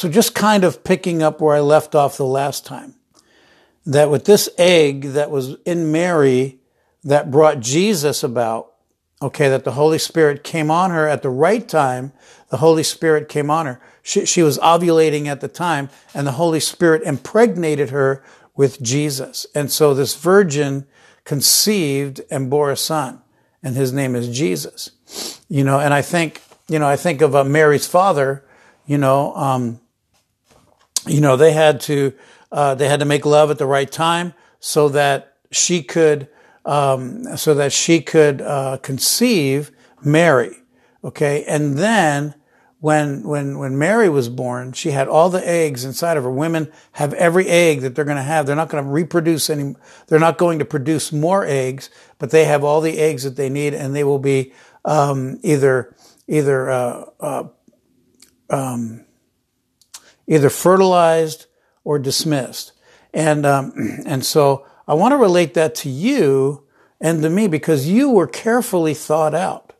so just kind of picking up where I left off the last time, that with this egg that was in Mary that brought Jesus about, okay, that the Holy Spirit came on her at the right time, the Holy Spirit came on her. She, she was ovulating at the time, and the Holy Spirit impregnated her with Jesus. And so this virgin conceived and bore a son, and his name is Jesus. You know, and I think, you know, I think of uh, Mary's father, you know, um, you know, they had to, uh, they had to make love at the right time so that she could, um, so that she could uh, conceive Mary. Okay, and then when when when Mary was born, she had all the eggs inside of her. Women have every egg that they're going to have. They're not going to reproduce any. They're not going to produce more eggs, but they have all the eggs that they need, and they will be um, either either uh, uh, um, either fertilized or dismissed. And um, and so I want to relate that to you and to me because you were carefully thought out.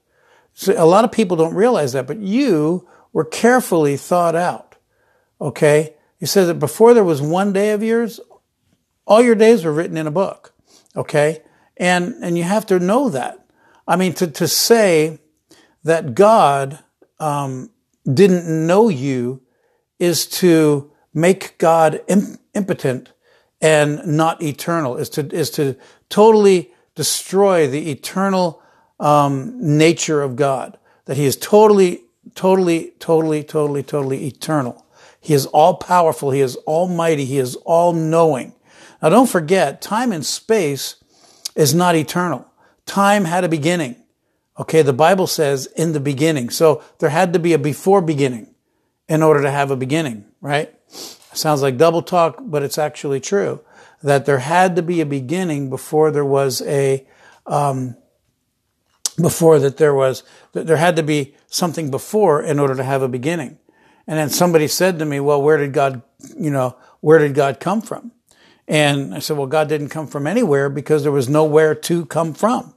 So a lot of people don't realize that, but you were carefully thought out. Okay? He says that before there was one day of yours, all your days were written in a book. Okay? And, and you have to know that. I mean, to, to say that God, um, didn't know you is to make God impotent and not eternal, is to, is to totally destroy the eternal um, nature of God, that He is totally, totally, totally, totally, totally eternal. He is all powerful. He is almighty. He is all knowing. Now don't forget, time and space is not eternal. Time had a beginning. Okay, the Bible says in the beginning. So there had to be a before beginning in order to have a beginning, right? Sounds like double talk, but it's actually true that there had to be a beginning before there was a, um, before that there was, that there had to be something before in order to have a beginning. And then somebody said to me, well, where did God, you know, where did God come from? And I said, well, God didn't come from anywhere because there was nowhere to come from.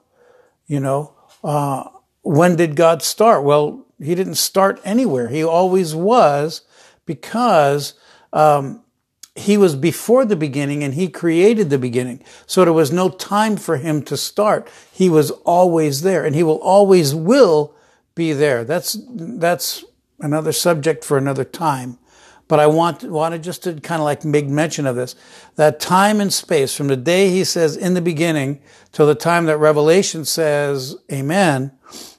You know, uh, when did God start? Well, he didn't start anywhere. He always was because um, he was before the beginning and he created the beginning. So there was no time for him to start. He was always there and he will always will be there. That's, that's another subject for another time. But I want, wanted just to kind of like make mention of this, that time and space from the day he says in the beginning till the time that Revelation says amen,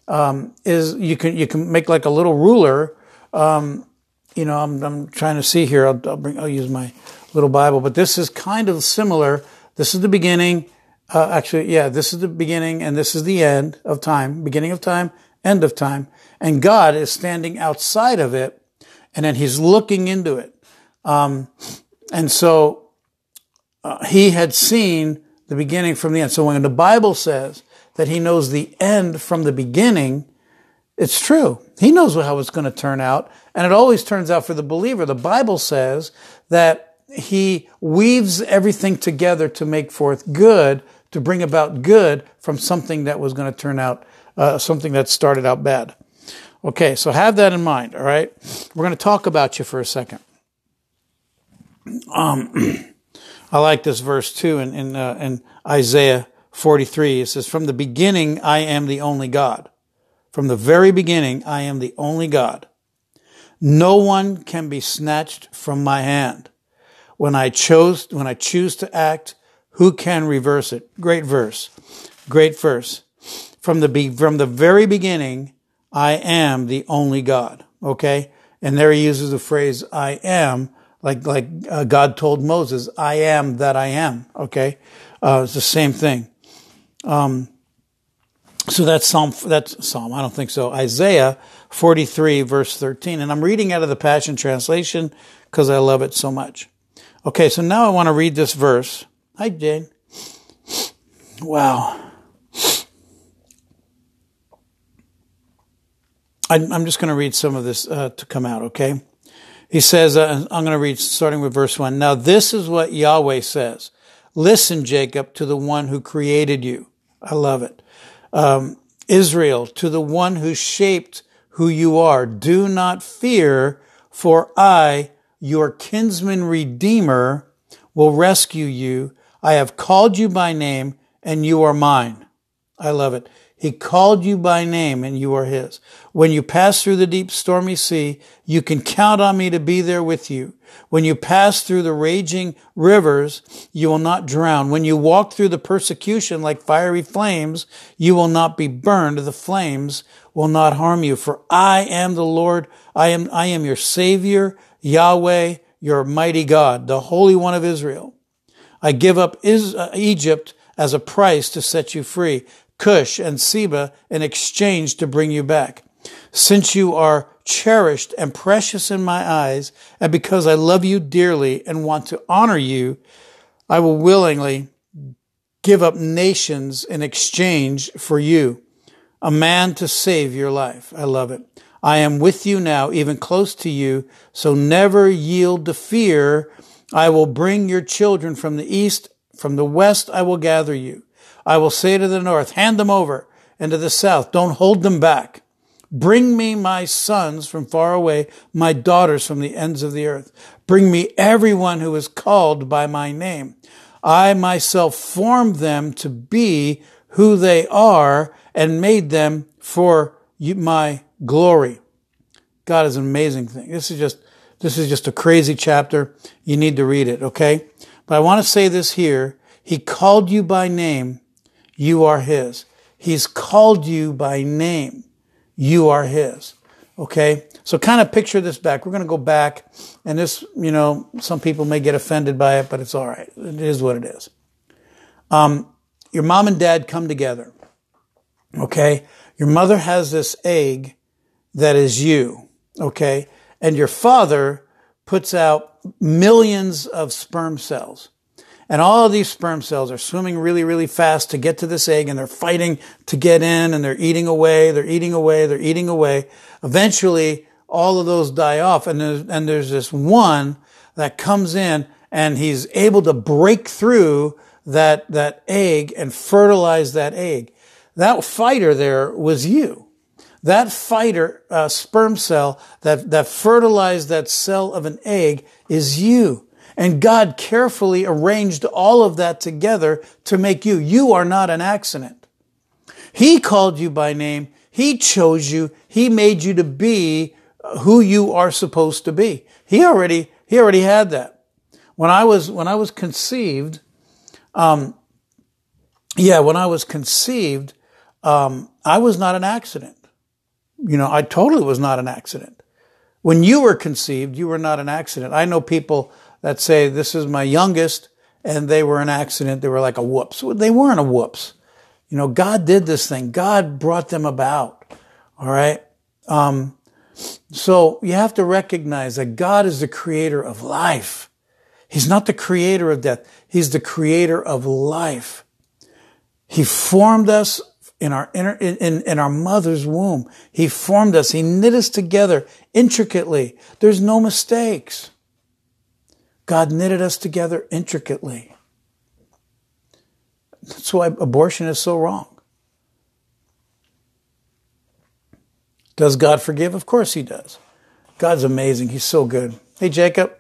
um, is you can, you can make like a little ruler, um, you know, I'm, I'm trying to see here. I'll, I'll, bring, I'll use my little Bible, but this is kind of similar. This is the beginning. Uh, actually, yeah, this is the beginning and this is the end of time, beginning of time, end of time. And God is standing outside of it and then he's looking into it. Um, and so uh, he had seen the beginning from the end. So when the Bible says that he knows the end from the beginning, it's true. He knows how it's going to turn out. And it always turns out for the believer. The Bible says that he weaves everything together to make forth good, to bring about good from something that was going to turn out, uh, something that started out bad. Okay, so have that in mind, all right? We're going to talk about you for a second. Um, I like this verse too in, in, uh, in Isaiah 43. It says, From the beginning, I am the only God. From the very beginning, I am the only God. No one can be snatched from my hand. When I chose, when I choose to act, who can reverse it? Great verse. Great verse. From the, from the very beginning, I am the only God. Okay. And there he uses the phrase, I am, like, like uh, God told Moses, I am that I am. Okay. Uh, it's the same thing. Um, so that's Psalm, that's Psalm, I don't think so. Isaiah 43 verse 13. And I'm reading out of the Passion Translation because I love it so much. Okay, so now I want to read this verse. Hi, Jane. Wow. I'm just going to read some of this uh, to come out, okay? He says, uh, I'm going to read starting with verse 1. Now, this is what Yahweh says Listen, Jacob, to the one who created you. I love it. Um, Israel, to the one who shaped who you are. Do not fear, for I your kinsman redeemer, will rescue you. I have called you by name and you are mine. I love it. He called you by name and you are his. When you pass through the deep stormy sea, you can count on me to be there with you. When you pass through the raging rivers, you will not drown. When you walk through the persecution like fiery flames, you will not be burned. The flames will not harm you. For I am the Lord. I am, I am your savior, Yahweh, your mighty God, the Holy One of Israel. I give up uh, Egypt as a price to set you free. Cush and Seba in exchange to bring you back. Since you are cherished and precious in my eyes, and because I love you dearly and want to honor you, I will willingly give up nations in exchange for you, a man to save your life. I love it. I am with you now, even close to you, so never yield to fear. I will bring your children from the east, from the west I will gather you. I will say to the north, hand them over, and to the south, don't hold them back. Bring me my sons from far away, my daughters from the ends of the earth. Bring me everyone who is called by my name. I myself formed them to be who they are and made them for my glory. God is an amazing thing. This is just, this is just a crazy chapter. You need to read it, okay? But I want to say this here. He called you by name you are His. He's called you by name. You are His. Okay? So kind of picture this back. We're going to go back and this, you know, some people may get offended by it, but it's all right. It is what it is. Um, your mom and dad come together. Okay? Your mother has this egg that is you. Okay? And your father puts out millions of sperm cells. And all of these sperm cells are swimming really, really fast to get to this egg and they're fighting to get in and they're eating away, they're eating away, they're eating away. Eventually, all of those die off and there's, and there's this one that comes in and he's able to break through that, that egg and fertilize that egg. That fighter there was you. That fighter uh, sperm cell that, that fertilized that cell of an egg is you. And God carefully arranged all of that together to make you. You are not an accident. He called you by name. He chose you. He made you to be who you are supposed to be. He already, he already had that. When I was, when I was conceived, um, yeah, when I was conceived, um, I was not an accident. You know, I totally was not an accident. When you were conceived, you were not an accident. I know people that say, this is my youngest, and they were an accident. They were like a whoops. They weren't a whoops. You know, God did this thing. God brought them about. All right. Um, so you have to recognize that God is the creator of life. He's not the creator of death. He's the creator of life. He formed us in our inner, in, in, in, our mother's womb. He formed us. He knit us together intricately. There's no mistakes. God knitted us together intricately. That's why abortion is so wrong. Does God forgive? Of course He does. God's amazing. He's so good. Hey, Jacob.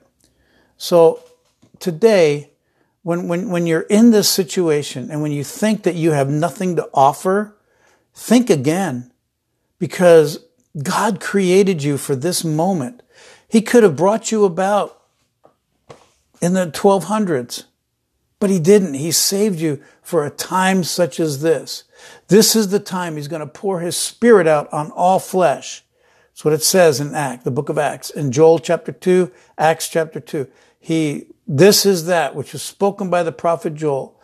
So today, when, when, when you're in this situation and when you think that you have nothing to offer, think again because God created you for this moment. He could have brought you about in the 1200s. But he didn't. He saved you for a time such as this. This is the time he's going to pour his spirit out on all flesh. That's what it says in Act, the book of Acts, in Joel chapter 2, Acts chapter 2. He, this is that which was spoken by the prophet Joel.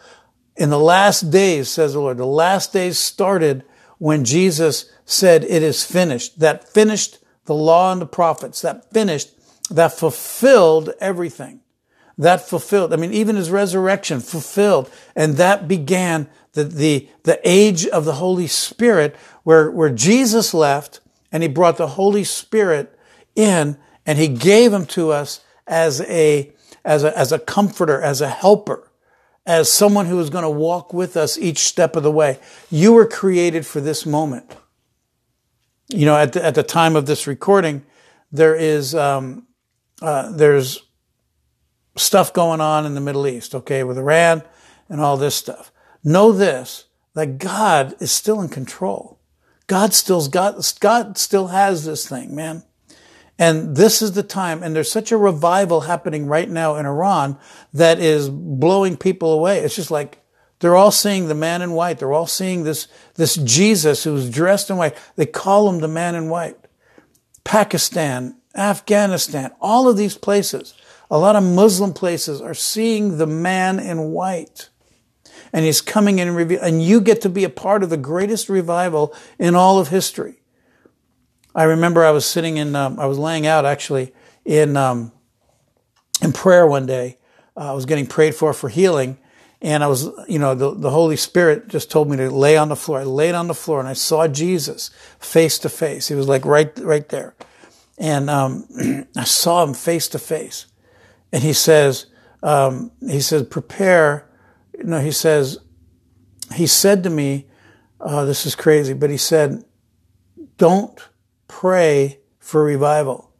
In the last days, says the Lord, the last days started when Jesus said, it is finished. That finished the law and the prophets. That finished, that fulfilled everything that fulfilled. I mean, even his resurrection fulfilled. And that began the, the, the age of the Holy Spirit where, where Jesus left and he brought the Holy Spirit in and he gave him to us as a, as a, as a comforter, as a helper, as someone who is going to walk with us each step of the way. You were created for this moment. You know, at the, at the time of this recording, there is, um, uh, there's stuff going on in the Middle East, okay, with Iran and all this stuff. Know this, that God is still in control. God still's got, God still has this thing, man. And this is the time, and there's such a revival happening right now in Iran that is blowing people away. It's just like they're all seeing the man in white. They're all seeing this, this Jesus who's dressed in white. They call him the man in white. Pakistan, Afghanistan, all of these places, a lot of Muslim places are seeing the man in white. And he's coming in and reveal, and you get to be a part of the greatest revival in all of history. I remember I was sitting in, um, I was laying out actually in, um, in prayer one day. Uh, I was getting prayed for for healing. And I was, you know, the, the Holy Spirit just told me to lay on the floor. I laid on the floor and I saw Jesus face to face. He was like right, right there. And, um, I saw him face to face. And he says, um, he says, prepare. No, he says, he said to me, uh, this is crazy, but he said, don't pray for revival.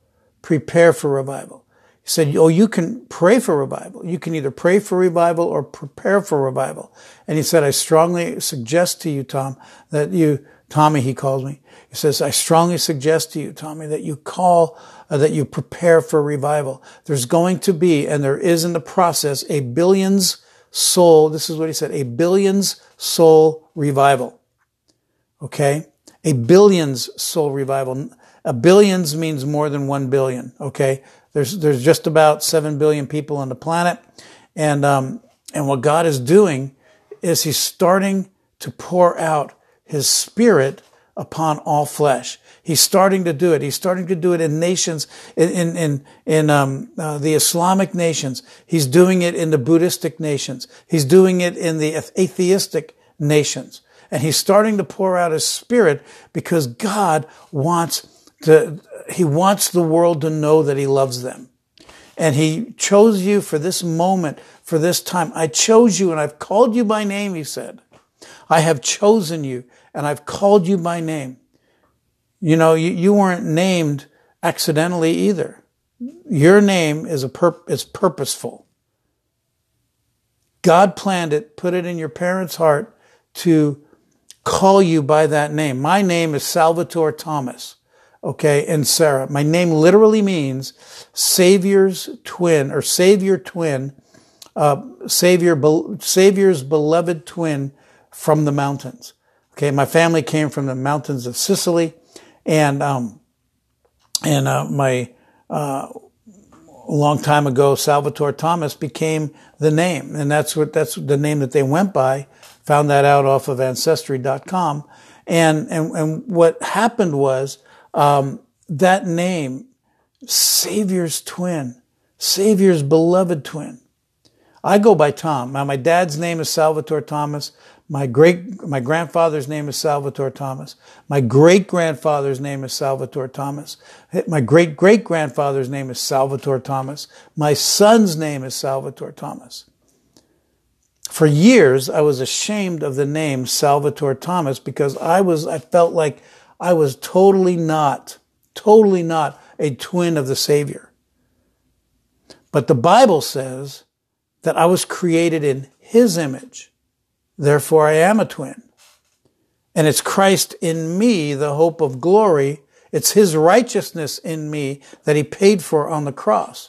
Prepare for revival. He said, Oh, you can pray for revival. You can either pray for revival or prepare for revival. And he said, I strongly suggest to you, Tom, that you, Tommy, he calls me. He says, I strongly suggest to you, Tommy, that you call, uh, that you prepare for revival. There's going to be, and there is in the process, a billions soul, this is what he said, a billions soul revival. Okay? a billions soul revival. A billions means more than one billion. Okay, there's there's just about seven billion people on the planet, and um, and what God is doing is He's starting to pour out His Spirit upon all flesh. He's starting to do it. He's starting to do it in nations, in in in, um, uh, the Islamic nations. He's doing it in the Buddhistic nations. He's doing it in the atheistic nations and he's starting to pour out his spirit because God wants to, he wants the world to know that he loves them. And he chose you for this moment, for this time. I chose you and I've called you by name, he said. I have chosen you and I've called you by name. You know, you, you weren't named accidentally either. Your name is a pur- is purposeful. God planned it, put it in your parents' heart to call you by that name. My name is Salvatore Thomas. Okay. And Sarah, my name literally means Savior's twin or Savior twin, uh, Savior, Savior's beloved twin from the mountains. Okay. My family came from the mountains of Sicily and, um, and, uh, my, uh, a long time ago, Salvatore Thomas became the name. And that's what, that's the name that they went by Found that out off of ancestry.com. And, and, and what happened was, um, that name, Savior's twin, Savior's beloved twin. I go by Tom. Now, my dad's name is Salvatore Thomas. My great, my grandfather's name is Salvatore Thomas. My great grandfather's name is Salvatore Thomas. My great great grandfather's name is Salvatore Thomas. My son's name is Salvatore Thomas. For years, I was ashamed of the name Salvatore Thomas because I was, I felt like I was totally not, totally not a twin of the Savior. But the Bible says that I was created in His image. Therefore, I am a twin. And it's Christ in me, the hope of glory. It's His righteousness in me that He paid for on the cross.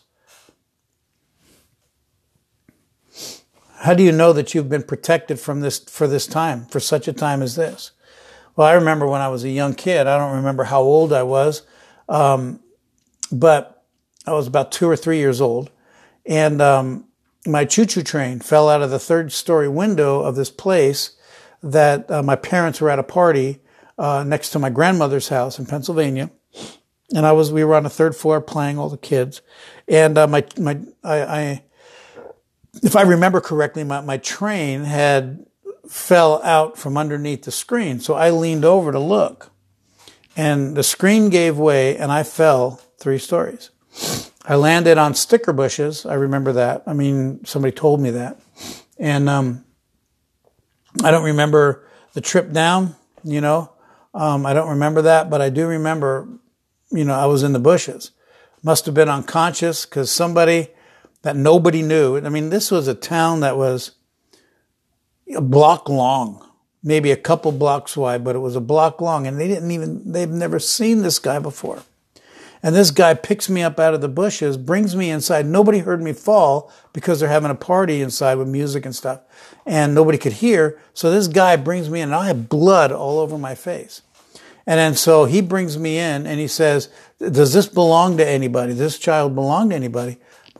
How do you know that you've been protected from this for this time, for such a time as this? Well, I remember when I was a young kid. I don't remember how old I was, um, but I was about two or three years old, and um, my choo-choo train fell out of the third-story window of this place that uh, my parents were at a party uh, next to my grandmother's house in Pennsylvania, and I was we were on the third floor playing all the kids, and uh, my my I, I if I remember correctly, my, my train had fell out from underneath the screen. So I leaned over to look and the screen gave way and I fell three stories. I landed on sticker bushes. I remember that. I mean, somebody told me that. And, um, I don't remember the trip down, you know. Um, I don't remember that, but I do remember, you know, I was in the bushes. must have been unconscious because somebody that nobody knew. I mean, this was a town that was a block long, maybe a couple blocks wide, but it was a block long and they didn't even, they've never seen this guy before. And this guy picks me up out of the bushes, brings me inside. Nobody heard me fall because they're having a party inside with music and stuff. And nobody could hear. So this guy brings me in and I have blood all over my face. And then so he brings me in and he says, does this belong to anybody? This child belong to anybody?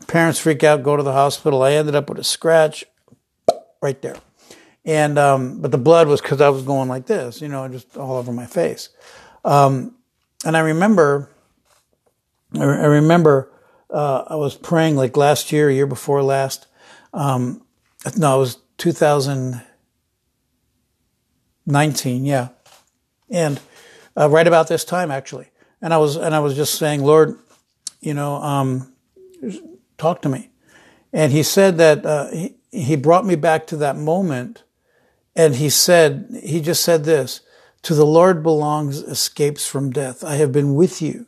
Parents freak out, go to the hospital. I ended up with a scratch right there. And, um, but the blood was because I was going like this, you know, just all over my face. Um, and I remember, I, remember, uh, I was praying like last year, year before last. Um, no, it was 2019. Yeah. And, uh, right about this time, actually. And I was, and I was just saying, Lord, you know, um, talk to me. And he said that, uh, he, he brought me back to that moment and he said, he just said this, to the Lord belongs escapes from death. I have been with you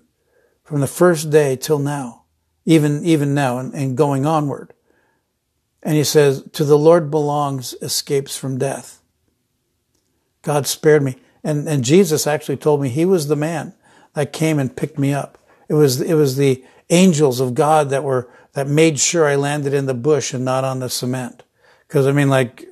from the first day till now, even, even now and, and going onward. And he says, to the Lord belongs escapes from death. God spared me. And, and Jesus actually told me he was the man that came and picked me up. It was, it was the angels of God that were, that made sure I landed in the bush and not on the cement. Cause I mean, like,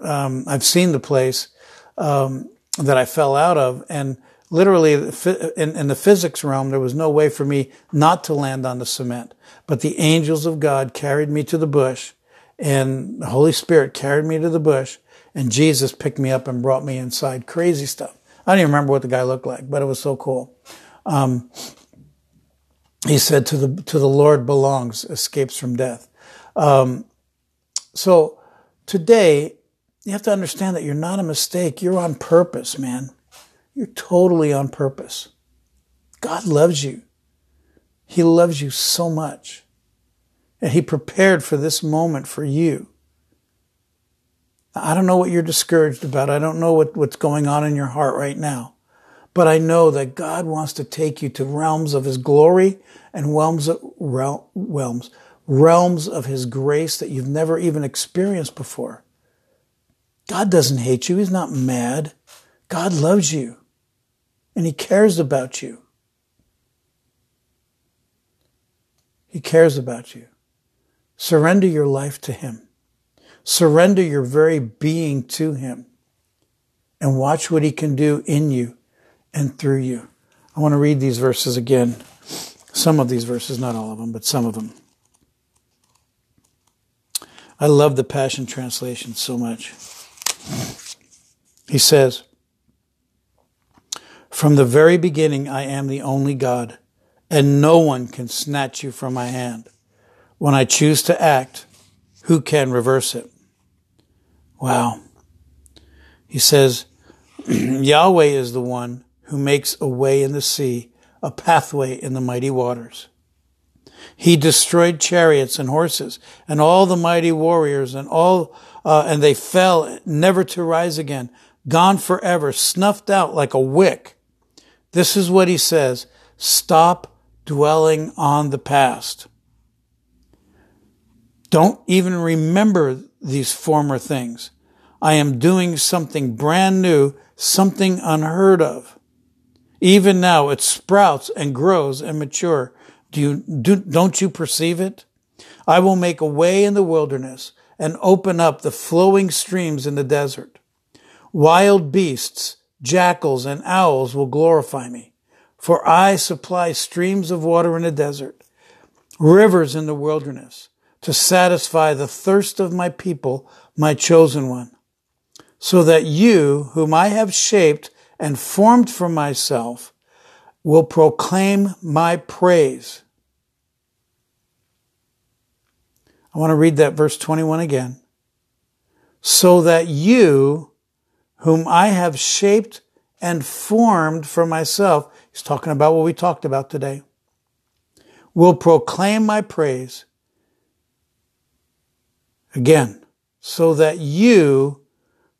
um, I've seen the place, um, that I fell out of and literally in, in the physics realm, there was no way for me not to land on the cement. But the angels of God carried me to the bush and the Holy Spirit carried me to the bush and Jesus picked me up and brought me inside. Crazy stuff. I don't even remember what the guy looked like, but it was so cool. Um, he said, "To the to the Lord belongs escapes from death." Um, so today, you have to understand that you're not a mistake. You're on purpose, man. You're totally on purpose. God loves you. He loves you so much. And He prepared for this moment for you. I don't know what you're discouraged about. I don't know what, what's going on in your heart right now. But I know that God wants to take you to realms of His glory and realms of, realms, realms of His grace that you've never even experienced before. God doesn't hate you. He's not mad. God loves you and He cares about you. He cares about you. Surrender your life to Him. Surrender your very being to Him and watch what He can do in you and through you. I want to read these verses again. Some of these verses, not all of them, but some of them. I love the Passion Translation so much. He says, From the very beginning, I am the only God, and no one can snatch you from my hand. When I choose to act, who can reverse it? Wow. He says, Yahweh is the one who makes a way in the sea, a pathway in the mighty waters. He destroyed chariots and horses and all the mighty warriors and all, uh, and they fell never to rise again, gone forever, snuffed out like a wick. This is what he says. Stop dwelling on the past. Don't even remember these former things. I am doing something brand new, something unheard of. Even now it sprouts and grows and mature. Do you, do, don't you perceive it? I will make a way in the wilderness and open up the flowing streams in the desert. Wild beasts, jackals, and owls will glorify me, for I supply streams of water in the desert, rivers in the wilderness to satisfy the thirst of my people, my chosen one, so that you, whom I have shaped and formed for myself, will proclaim my praise. I want to read that verse 21 again. So that you, whom I have shaped and formed for myself, he's talking about what we talked about today, will proclaim my praise. Again, so that you,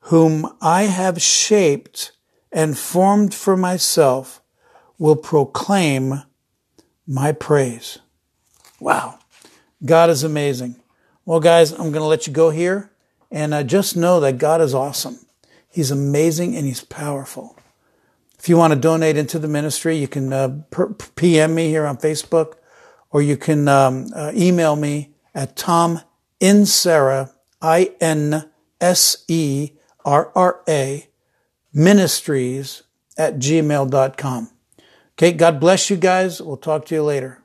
whom I have shaped and formed for myself, will proclaim my praise. Wow. God is amazing. Well, guys, I'm going to let you go here and uh, just know that God is awesome. He's amazing and he's powerful. If you want to donate into the ministry, you can uh, PM me here on Facebook or you can um, uh, email me at Tom Inserra, I-N-S-E-R-R-A, ministries at gmail.com. Okay, God bless you guys. We'll talk to you later.